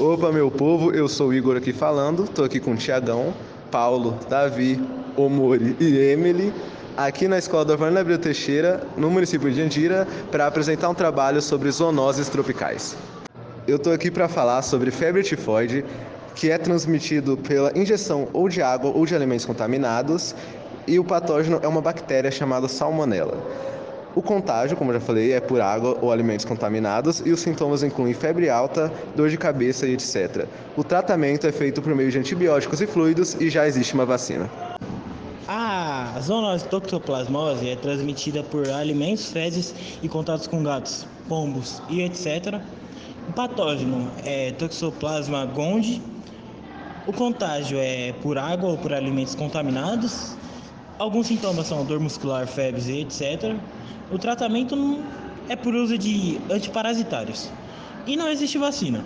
Opa, meu povo, eu sou o Igor aqui falando, tô aqui com o Tiagão, Paulo, Davi, Omori e Emily, aqui na Escola da Varna Abreu Teixeira, no município de Andira, para apresentar um trabalho sobre zoonoses tropicais. Eu tô aqui para falar sobre febre tifoide, que é transmitido pela injeção ou de água ou de alimentos contaminados, e o patógeno é uma bactéria chamada salmonella. O contágio, como já falei, é por água ou alimentos contaminados e os sintomas incluem febre alta, dor de cabeça e etc. O tratamento é feito por meio de antibióticos e fluidos e já existe uma vacina. A zoonose toxoplasmose é transmitida por alimentos, fezes e contatos com gatos, pombos e etc. O patógeno é Toxoplasma gondii. O contágio é por água ou por alimentos contaminados. Alguns sintomas são dor muscular, febres e etc. O tratamento é por uso de antiparasitários e não existe vacina.